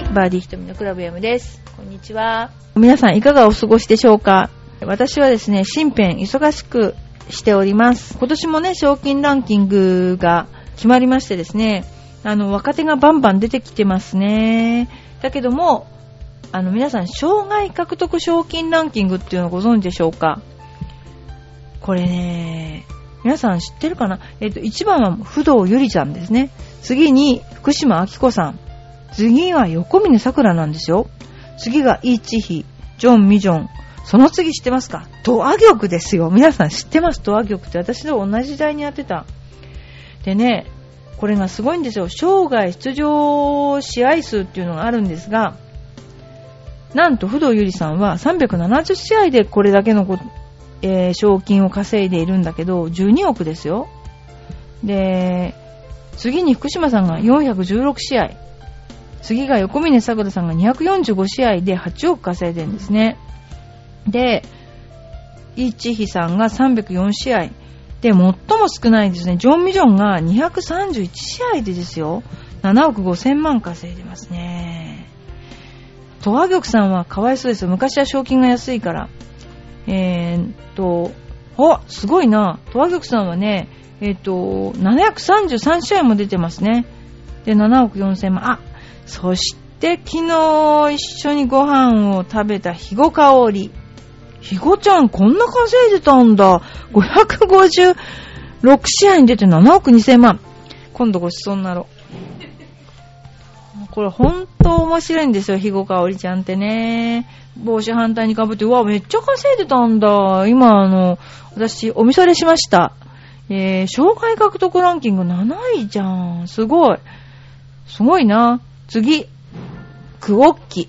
い、バーディーひとみのクラブ M です。こんにちは。皆さんいかがお過ごしでしょうか？私はですね、新編忙しくしております。今年もね、賞金ランキングが決まりましてですね、あの、若手がバンバン出てきてますね。だけども、あの、皆さん、障害獲得賞金ランキングっていうのをご存知でしょうか？これね、皆さん知ってるかな？えっ、と、1番は不動ゆりちゃんですね。次に福島明子さん。次は横峰さくらなんですよ。次がイーチヒ、ジョン・ミジョン。その次知ってますか？ドア玉ですよ。皆さん知ってます？ドア玉って私と同じ時代にやってた。でね、これがすごいんですよ。生涯出場試合数っていうのがあるんですが、なんと不動ゆりさんは370試合でこれだけの、えー賞金を稼いでいるんだけど、12億ですよ。で、次に福島さんが416試合。次が横峰さくらさんが245試合で8億稼いでるんですね。で、イチヒさんが304試合。で、最も少ないですね。ジョン・ミジョンが231試合でですよ。7億5千万稼いでますね。トワ玉さんはかわいそうですよ。昔は賞金が安いから。えーっと、あ、すごいな。トワ玉さんはね、えっと、733試合も出てますね。で、7億4千万。あ、そして昨日一緒にご飯を食べた肥後香織。肥後ちゃんこんな稼いでたんだ。556試合に出て7億2千万。今度ごちそうになろう。これ本当面白いんですよ、肥後香織ちゃんってね。帽子反対にかぶって、うわ、めっちゃ稼いでたんだ。今、あの、私、お見それしました。えー、障害獲得ランキング7位じゃん。すごい。すごいな。次。クオッキ。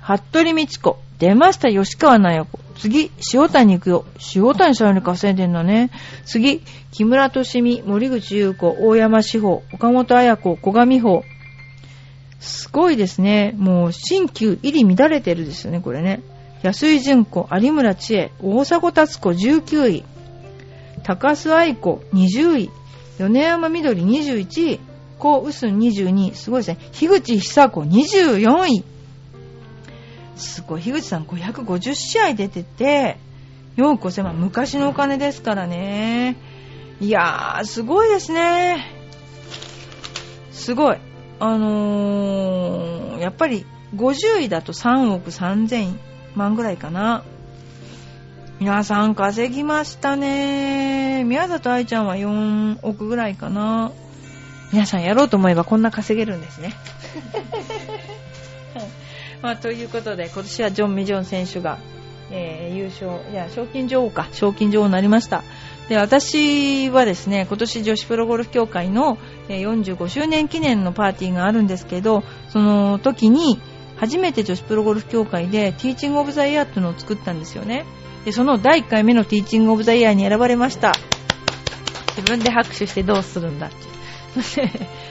服部道子。出ました、吉川直子。次、塩谷育代。塩谷さんより稼いでんだね。次、木村敏美、森口優子、大山志保、岡本彩子、小上美穂。すごいですね。もう、新旧入り乱れてるですよね、これね。安井純子、有村千恵、大迫達子19位。高須愛子20位。米山みどり21位。コウ・ウスン22。すごいですね。樋口久子24位。すごい。樋口さん550試合出てて、4億5000万。昔のお金ですからね。いやー、すごいですね。すごい。あのー、やっぱり50位だと3億3000万ぐらいかな。皆さん稼ぎましたね。宮里愛ちゃんは4億ぐらいかな。皆さんやろうと思えばこんな稼げるんですね。まあ、ということで、今年はジョン・ミジョン選手が、えー優勝、いや、賞金女王か、賞金女王になりました。で、私はですね、今年女子プロゴルフ協会のえー45周年記念のパーティーがあるんですけど、その時に、初めて女子プロゴルフ協会でティーチングオブザイヤーっていうのを作ったんですよね。で、その第1回目のティーチングオブザイヤーに選ばれました。自分で拍手してどうするんだって。そして、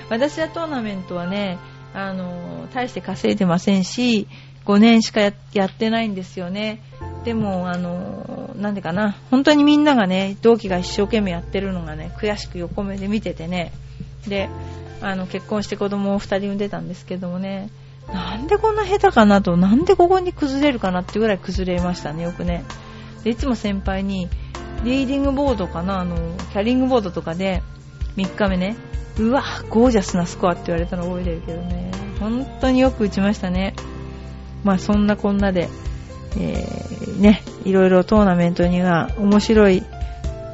私はトーナメントはね、あの、大して稼いでませんし、5年しかやってないんですよね。でも、あの、なんでかな、本当にみんながね、同期が一生懸命やってるのがね、悔しく横目で見ててね、で、あの、結婚して子供を2人産んでたんですけどもね、なんでこんな下手かなと、なんでここに崩れるかなってぐらい崩れましたね、よくね。で、いつも先輩に、リーディングボードかな、あの、キャリングボードとかで、3日目ね、うわ、ゴージャスなスコアって言われたの覚えてるけどね、本当によく打ちましたね。まあそんなこんなで、えー、ね、いろいろトーナメントには面白い、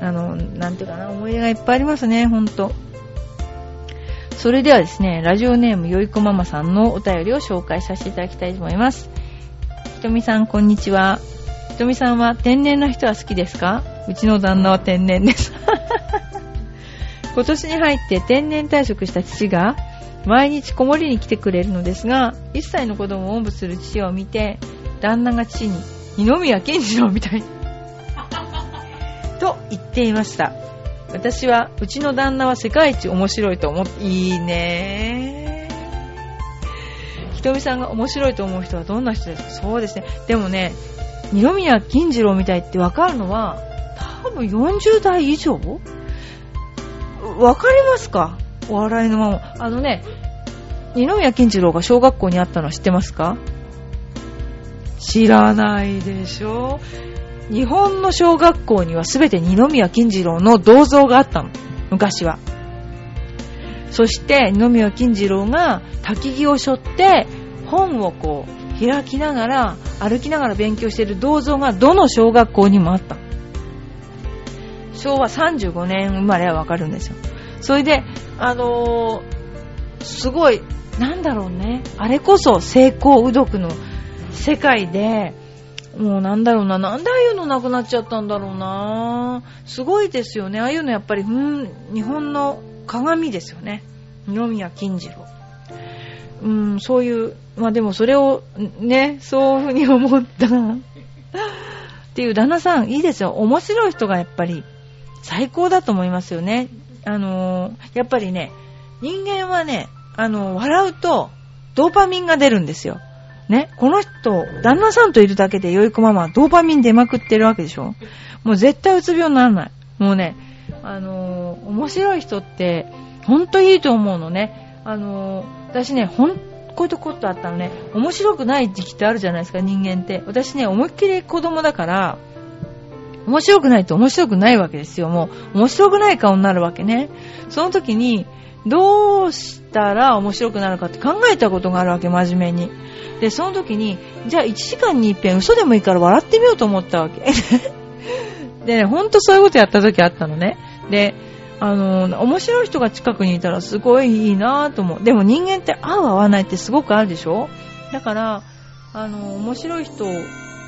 あの、なんていうかな、思い出がいっぱいありますね、ほんと。それではですね、ラジオネームよいこママさんのお便りを紹介させていただきたいと思います。ひとみさん、こんにちは。ひとみさんは天然な人は好きですか？うちの旦那は天然です。今年に入って定年退職した父が毎日子守りに来てくれるのですが、1歳の子供をおんぶする父を見て、旦那が父に、二宮健次郎みたい。と言っていました。私は、うちの旦那は世界一面白いと思って、いいねひとみさんが面白いと思う人はどんな人ですか？そうですね。でもね、二宮金次郎みたいってわかるのは、多分40代以上？わかりますか？お笑いのまま。あのね、二宮金次郎が小学校にあったのは知ってますか？知らないでしょ日本の小学校には全て二宮金次郎の銅像があったの。昔は。そして二宮金次郎が焚き木を背負って本をこう開きながら歩きながら勉強している銅像がどの小学校にもあった。昭和35年生まれはわかるんですよ。それで、あのー、すごい、なんだろうね。あれこそ成功うどくの世界で、もうなんだろうな、なんでああいうのなくなっちゃったんだろうな。すごいですよね。ああいうのやっぱり、うん、日本の鏡ですよね。二宮金次郎。うん、そういう、まあでもそれをね、そういうふうに思ったっていう旦那さん、いいですよ。面白い人がやっぱり最高だと思いますよね。あのー、やっぱりね、人間はね、あのー、笑うとドーパミンが出るんですよ。ね、この人、旦那さんといるだけで、よいこママはドーパミン出まくってるわけでしょもう絶対うつ病にならない。もうね、あのー、面白い人って、ほんといいと思うのね。あのー、私ね、ほん、こういうとことあったのね、面白くない時期ってあるじゃないですか、人間って。私ね、思いっきり子供だから、面白くないと面白くないわけですよ。もう、面白くない顔になるわけね。その時に、どうしたら面白くなるかって考えたことがあるわけ、真面目に。で、その時に、じゃあ1時間に一遍嘘でもいいから笑ってみようと思ったわけ。でね、ほんとそういうことやった時あったのね。で、あの、面白い人が近くにいたらすごいいいなぁと思う。でも人間って合う合わないってすごくあるでしょ？だから、あの、面白い人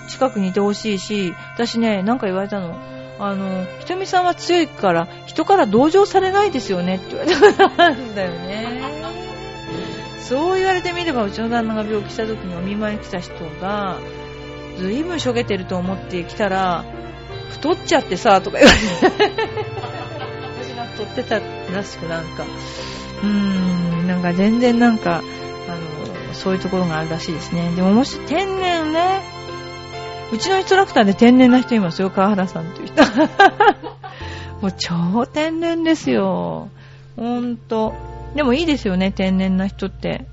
近くにいてほしいし、私ね、なんか言われたの。あの、ひとみさんは強いから、人から同情されないですよねって言われたんだよね。そう言われてみれば、うちの旦那が病気した時にお見舞いに来た人が、ずいぶんしょげてると思って来たら、太っちゃってさ、とか言われて。私が太ってたらしくなんか、うーん、なんか全然なんか、あの、そういうところがあるらしいですね。でももし天然ね、うちのインストラクターで天然な人いますよ、川原さんっていう人。もう超天然ですよ。ほんと。でもいいですよね、天然な人って。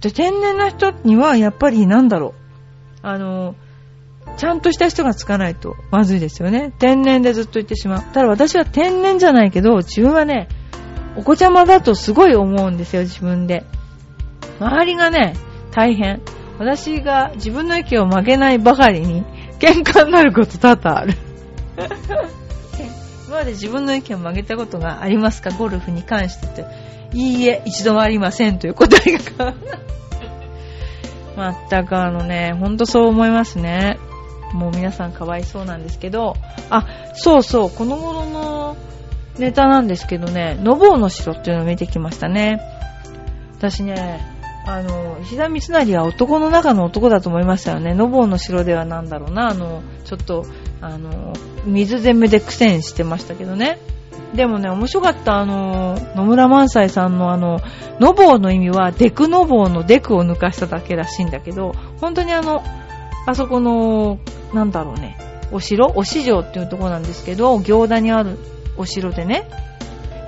で、天然な人にはやっぱりなんだろう。あの、ちゃんとした人がつかないとまずいですよね。天然でずっと言ってしまう。ただ私は天然じゃないけど、自分はね、お子ちゃまだとすごい思うんですよ、自分で。周りがね、大変。私が自分の意見を曲げないばかりに喧嘩になること多々ある 今まで自分の意見を曲げたことがありますか？ゴルフに関してって。いいえ、一度もありませんという答えがまったくあのね、ほんとそう思いますね。もう皆さんかわいそうなんですけど、あ、そうそう、この頃のネタなんですけどね、のぼうの城っていうのを見てきましたね。私ね、あの、石田三成は男の中の男だと思いましたよね。のぼうの城ではなんだろうな、あの、ちょっと、あの、水攻めで苦戦してましたけどね。でもね、面白かった、あの、野村萬斎さんのあの、のぼうの意味は、デクのぼうのデクを抜かしただけらしいんだけど、本当にあの、あそこの、なんだろうね、お城？お市場っていうところなんですけど、行田にあるお城でね、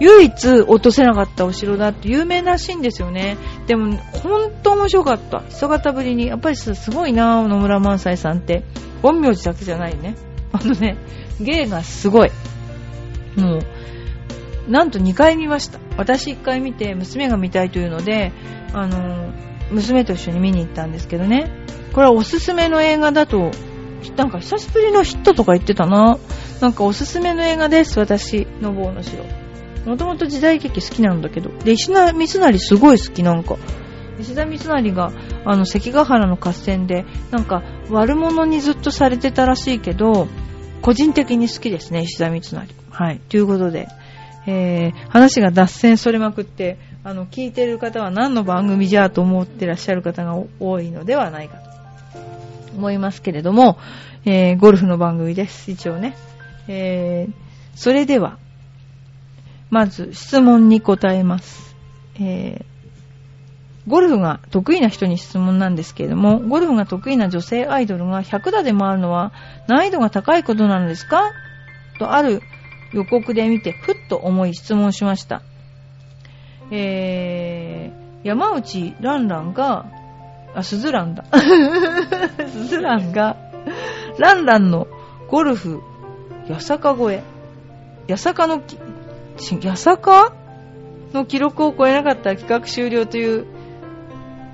唯一落とせなかったお城だって有名らしいんですよね。でも、ほんと面白かった。久方ぶりに。やっぱりすごいな野村萬斎さんって。本名字だけじゃないね。あのね、芸がすごい。もう、なんと2回見ました。私1回見て、娘が見たいというので、あの、娘と一緒に見に行ったんですけどね。これはおすすめの映画だと、なんか久しぶりのヒットとか言ってたな。なんかおすすめの映画です、私、のぼうの城。もともと時代劇好きなんだけど。で、石田三成すごい好き、なんか。石田三成が、あの、関ヶ原の合戦で、なんか、悪者にずっとされてたらしいけど、個人的に好きですね、石田三成。はい。ということで、えー、話が脱線それまくって、あの、聞いてる方は何の番組じゃと思ってらっしゃる方が多いのではないかと思いますけれども、えー、ゴルフの番組です、一応ね。えー、それでは、まず質問に答えます。えー、ゴルフが得意な人に質問なんですけれども、ゴルフが得意な女性アイドルが100打で回るのは難易度が高いことなのですか？とある予告で見て、ふっと思い質問しました。えー、山内ランランが、あ、スズランだ。スズランが、ランランのゴルフ、八坂越え。八坂のき、八坂？の記録を超えなかったら企画終了という、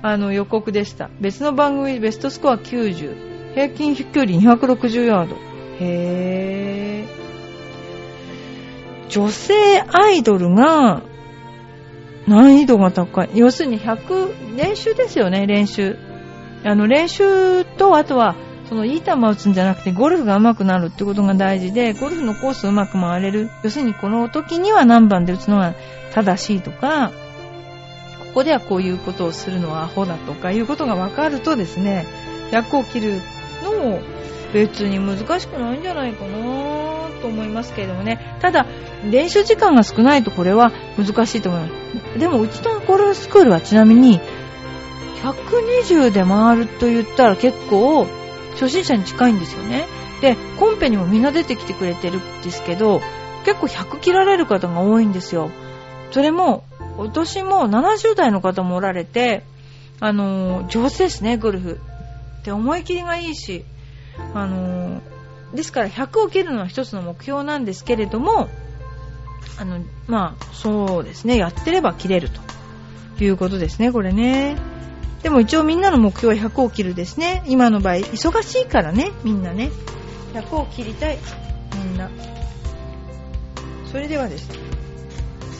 あの予告でした。別の番組ベストスコア90。平均飛距離260ヤード。へー。女性アイドルが難易度が高い。要するに100、練習ですよね、練習。あの、練習と、あとは、そのいい球を打つんじゃなくて、ゴルフが上手くなるってことが大事で、ゴルフのコースをうまく回れる。要するに、この時には何番で打つのが正しいとか、ここではこういうことをするのはアホだとかいうことが分かるとですね、100を切るのも別に難しくないんじゃないかなと思いますけれどもね。ただ、練習時間が少ないとこれは難しいと思います。でも、うちのゴルフスクールはちなみに、120で回ると言ったら結構、初心者に近いんですよね。で、コンペにもみんな出てきてくれてるんですけど、結構100切られる方が多いんですよ。それも、お年も70代の方もおられて、あのー、上手ですね、ゴルフ。で、思い切りがいいし、あのー、ですから100を切るのは一つの目標なんですけれども、あの、まあ、そうですね、やってれば切れるということですね、これね。でも一応みんなの目標は100を切るですね。今の場合、忙しいからね、みんなね。100を切りたい、みんな。それではです、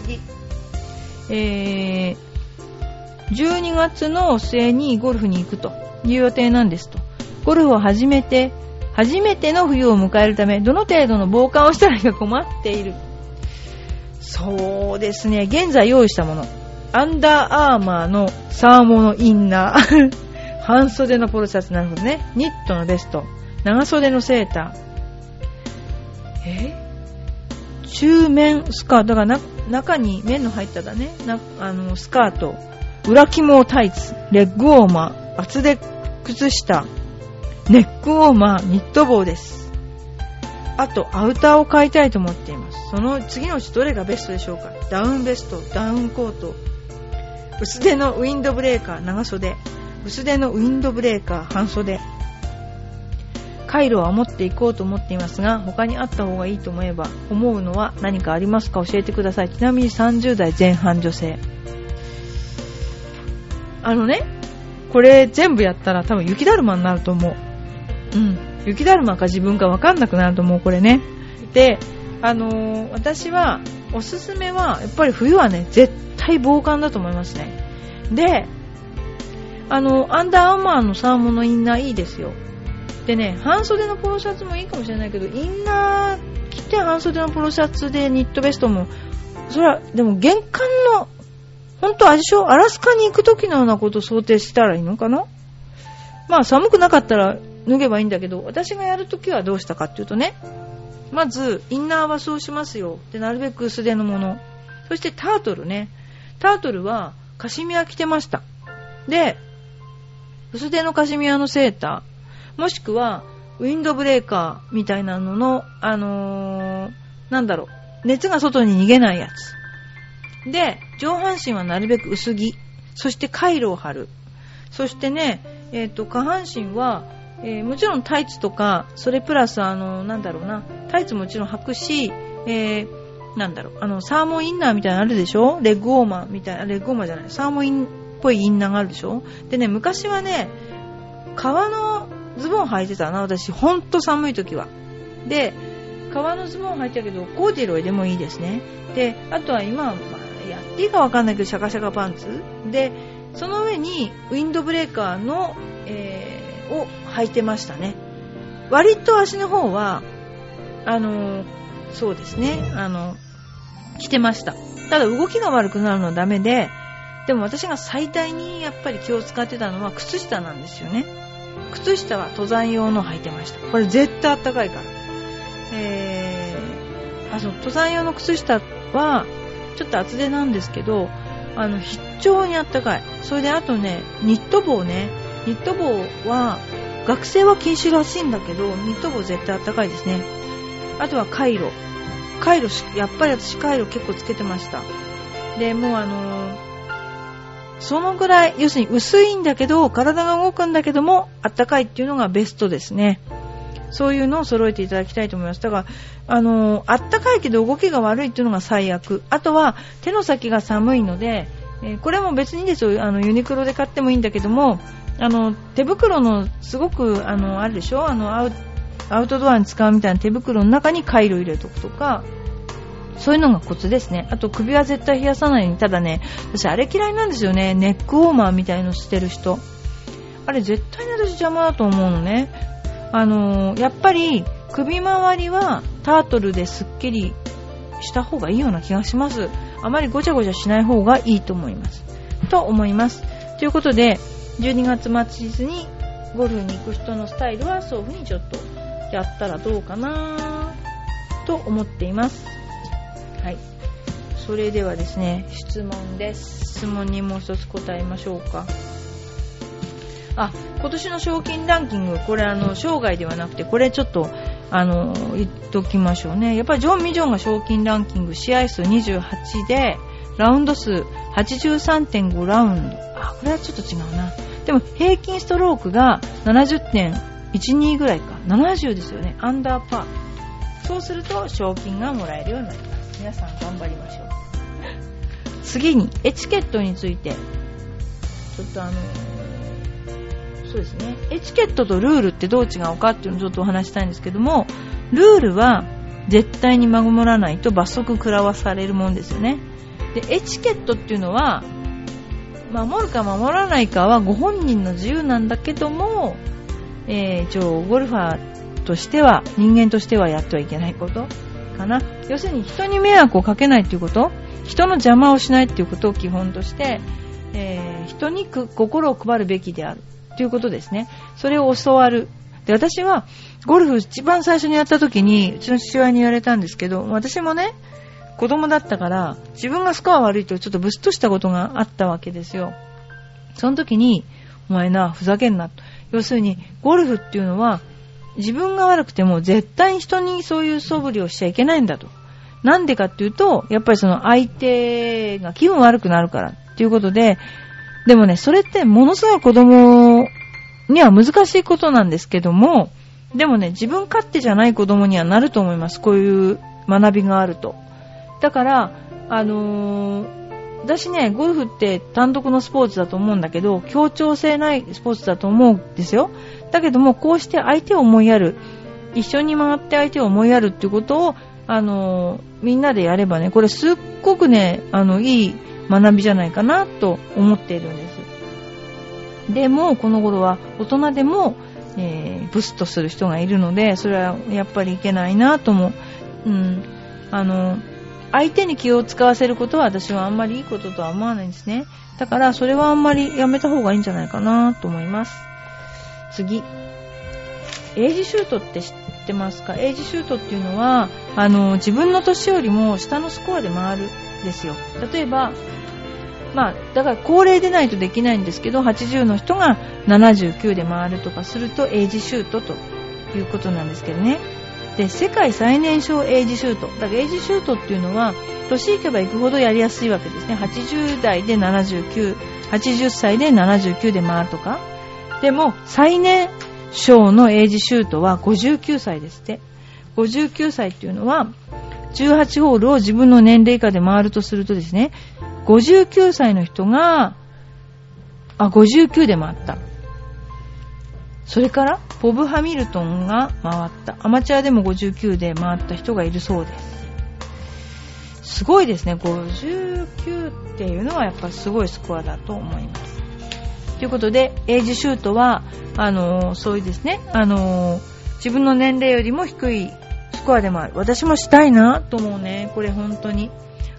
次。えー、12月の末にゴルフに行くという予定なんですと。ゴルフを始めて、初めての冬を迎えるため、どの程度の防寒をしたらいいか困っている。そうですね、現在用意したもの。アンダーアーマーのサーモのインナー。半袖のポロシャツ、なるほどね。ニットのベスト。長袖のセーター。え？中面スカート。だから中に面の入っただね。あの、スカート。裏肝タイツ。レッグウォーマー。厚手靴下。ネックウォーマー、ニット帽です。あと、アウターを買いたいと思っています。その次のうちどれがベストでしょうか？ダウンベスト、ダウンコート、薄手のウィンドブレーカー、長袖、薄手のウィンドブレーカー、半袖。回路は持っていこうと思っていますが、他にあった方がいいと思えば、思うのは何かありますか教えてください。ちなみに30代前半女性。あのね、これ全部やったら多分雪だるまになると思う。うん。雪だるまか自分かわかんなくなると思う、これね。で、あのー、私は、おすすめは、やっぱり冬はね、絶対防寒だと思いますね。で、あの、アンダーアーマーのサーモンのインナーいいですよ。でね、半袖のポロシャツもいいかもしれないけど、インナー着て半袖のポロシャツでニットベストも、それは、でも玄関の、本当あれでしょ？アラスカに行く時のようなことを想定したらいいのかな？まあ寒くなかったら脱げばいいんだけど、私がやるときはどうしたかっていうとね、まず、インナーはそうしますよ。で、なるべく薄手のもの。そしてタートルね。タートルは、カシミヤ着てました。で、薄手のカシミヤのセーター、もしくは、ウィンドブレーカーみたいなのの、あのー、なんだろう、熱が外に逃げないやつ。で、上半身はなるべく薄着。そしてカイロを貼る。そしてね、えっ、ー、と、下半身は、えー、もちろんタイツとか、それプラス、あの、なんだろうな、タイツもちろん履くし、えー、なんだろう、あの、サーモンインナーみたいなのあるでしょ？レッグウォーマーみたいな、レッグウォーマーじゃない、サーモンインっぽいインナーがあるでしょ？でね、昔はね、革のズボン履いてたな、私、ほんと寒い時は。で、革のズボン履いてたけど、コーディロイでもいいですね。で、あとは今、まあ、やっていいかわかんないけど、シャカシャカパンツ。で、その上に、ウィンドブレーカーの、えーを履いてましたね。割と足の方は、あの、そうですね、あの、着てました。ただ動きが悪くなるのはダメで、でも私が最大にやっぱり気を使ってたのは靴下なんですよね。靴下は登山用の履いてました。これ絶対あったかいから。えー、あ、そう、登山用の靴下は、ちょっと厚手なんですけど、あの、非常にあったかい。それであとね、ニット帽ね、ニット帽は、学生は禁止らしいんだけど、ニット帽絶対あったかいですね。あとはカイロ。カイロ、やっぱり私カイロ結構つけてました。で、もうあのー、そのぐらい、要するに薄いんだけど、体が動くんだけども、あったかいっていうのがベストですね。そういうのを揃えていただきたいと思います。だから、あのあったかいけど動きが悪いっていうのが最悪。あとは、手の先が寒いので、えー、これも別にですよ、あの、ユニクロで買ってもいいんだけども、あの、手袋の、すごく、あの、あるでしょ？あの、アウアウトドアに使うみたいな手袋の中にカイロ入れとくとか、そういうのがコツですね。あと首は絶対冷やさないように。ただね、私あれ嫌いなんですよね。ネックウォーマーみたいのしてる人。あれ絶対に私邪魔だと思うのね。あのー、やっぱり首周りはタートルですっきりした方がいいような気がします。あまりごちゃごちゃしない方がいいと思います。と思います。ということで、12月末にゴルフに行く人のスタイルはそういう風にちょっとやったらどうかなと思っています。はい。それではですね、質問です。質問にもう一つ答えましょうか。あ、今年の賞金ランキング、これあの、生涯ではなくて、これちょっと、あの、言っときましょうね。やっぱりジョン・ミジョンが賞金ランキング、試合数28で、ラウンド数83.5ラウンド。あ、これはちょっと違うな。でも、平均ストロークが70.12ぐらいか。70ですよね。アンダーパー。そうすると、賞金がもらえるようになります。皆さん頑張りましょう。次に、エチケットについて。ちょっとあのそうですね。エチケットとルールってどう違うかっていうのをちょっとお話したいんですけども、ルールは絶対に守らないと罰則食らわされるもんですよね。で、エチケットっていうのは、守るか守らないかはご本人の自由なんだけども、えー、一応ゴルファーとしては、人間としてはやってはいけないことかな。要するに人に迷惑をかけないっていうこと、人の邪魔をしないっていうことを基本として、えー、人に心を配るべきである。ということですね。それを教わる。で、私は、ゴルフ一番最初にやった時に、うちの父親に言われたんですけど、私もね、子供だったから、自分がスコア悪いとちょっとブスッとしたことがあったわけですよ。その時に、お前な、ふざけんな。要するに、ゴルフっていうのは、自分が悪くても絶対に人にそういう素振りをしちゃいけないんだと。なんでかっていうと、やっぱりその相手が気分悪くなるからっていうことで、でもね、それってものすごい子供には難しいことなんですけども、でもね、自分勝手じゃない子供にはなると思います。こういう学びがあると。だから、あのー、私ね、ゴルフって単独のスポーツだと思うんだけど、協調性ないスポーツだと思うんですよ。だけども、こうして相手を思いやる。一緒に回って相手を思いやるっていうことを、あのー、みんなでやればね、これすっごくね、あの、いい学びじゃないかなと思っているんです。でも、この頃は大人でも、えー、ブスとする人がいるので、それはやっぱりいけないなとも、うん、あの、相手に気を使わせることは私はあんまりいいこととは思わないんですね。だから、それはあんまりやめた方がいいんじゃないかなと思います。次。エイジシュートって知ってますか？エイジシュートっていうのは、あの、自分の年よりも下のスコアで回るですよ。例えば、まあ、だから高齢でないとできないんですけど、80の人が79で回るとかすると、エイジシュートということなんですけどね。で、世界最年少エイジシュート。だからエイジシュートっていうのは、年いけばいくほどやりやすいわけですね。80代で79、80歳で79で回るとか。でも、最年少のエイジシュートは59歳ですって。59歳っていうのは、18ホールを自分の年齢以下で回るとするとですね、59歳の人が、あ、59で回った。それから、ボブ・ハミルトンが回った。アマチュアでも59で回った人がいるそうです。すごいですね。59っていうのはやっぱすごいスコアだと思います。ということで、エイジシュートは、あのー、そういうですね、あのー、自分の年齢よりも低いコアでもある。私もしたいなと思うね。これ本当に。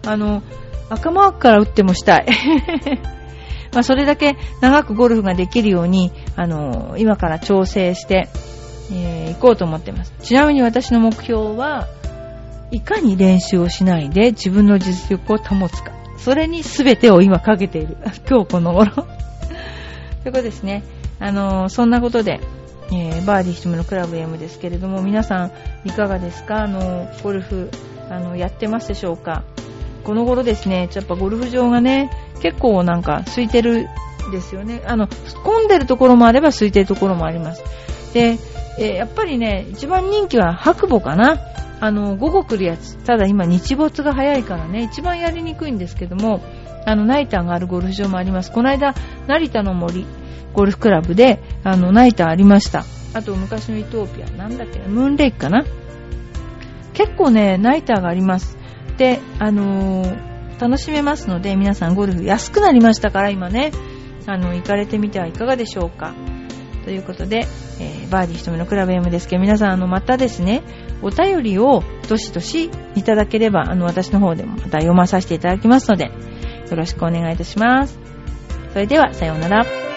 あの、赤マークから打ってもしたい。まあ、それだけ長くゴルフができるように、あの、今から調整して、えー、行こうと思ってます。ちなみに私の目標は、いかに練習をしないで自分の実力を保つか。それに全てを今かけている。今日この頃。ということですね。あの、そんなことで、えー、バーディーひとめのクラブ M ですけれども、皆さんいかがですか？あの、ゴルフ、あの、やってますでしょうか？この頃ですね、やっぱゴルフ場がね、結構なんか空いてるですよね。あの、混んでるところもあれば空いてるところもあります。で、えー、やっぱりね、一番人気は白母かな？あの、午後来るやつ。ただ今日没が早いからね、一番やりにくいんですけども、あの、ナイターがあるゴルフ場もあります。この間、成田の森ゴルフクラブで、あの、ナイターありました。あと昔のイトーピア、なんだっけムーンレイクかな？結構ね、ナイターがあります。で、あのー、楽しめますので、皆さんゴルフ安くなりましたから、今ね、あの、行かれてみてはいかがでしょうか。ということで、えー、バーディー瞳のクラブ M ですけど、皆さん、あの、またですね、お便りをどしどしいただければ、あの、私の方でもまた読まさせていただきますので、よろしくお願いいたします。それでは、さようなら。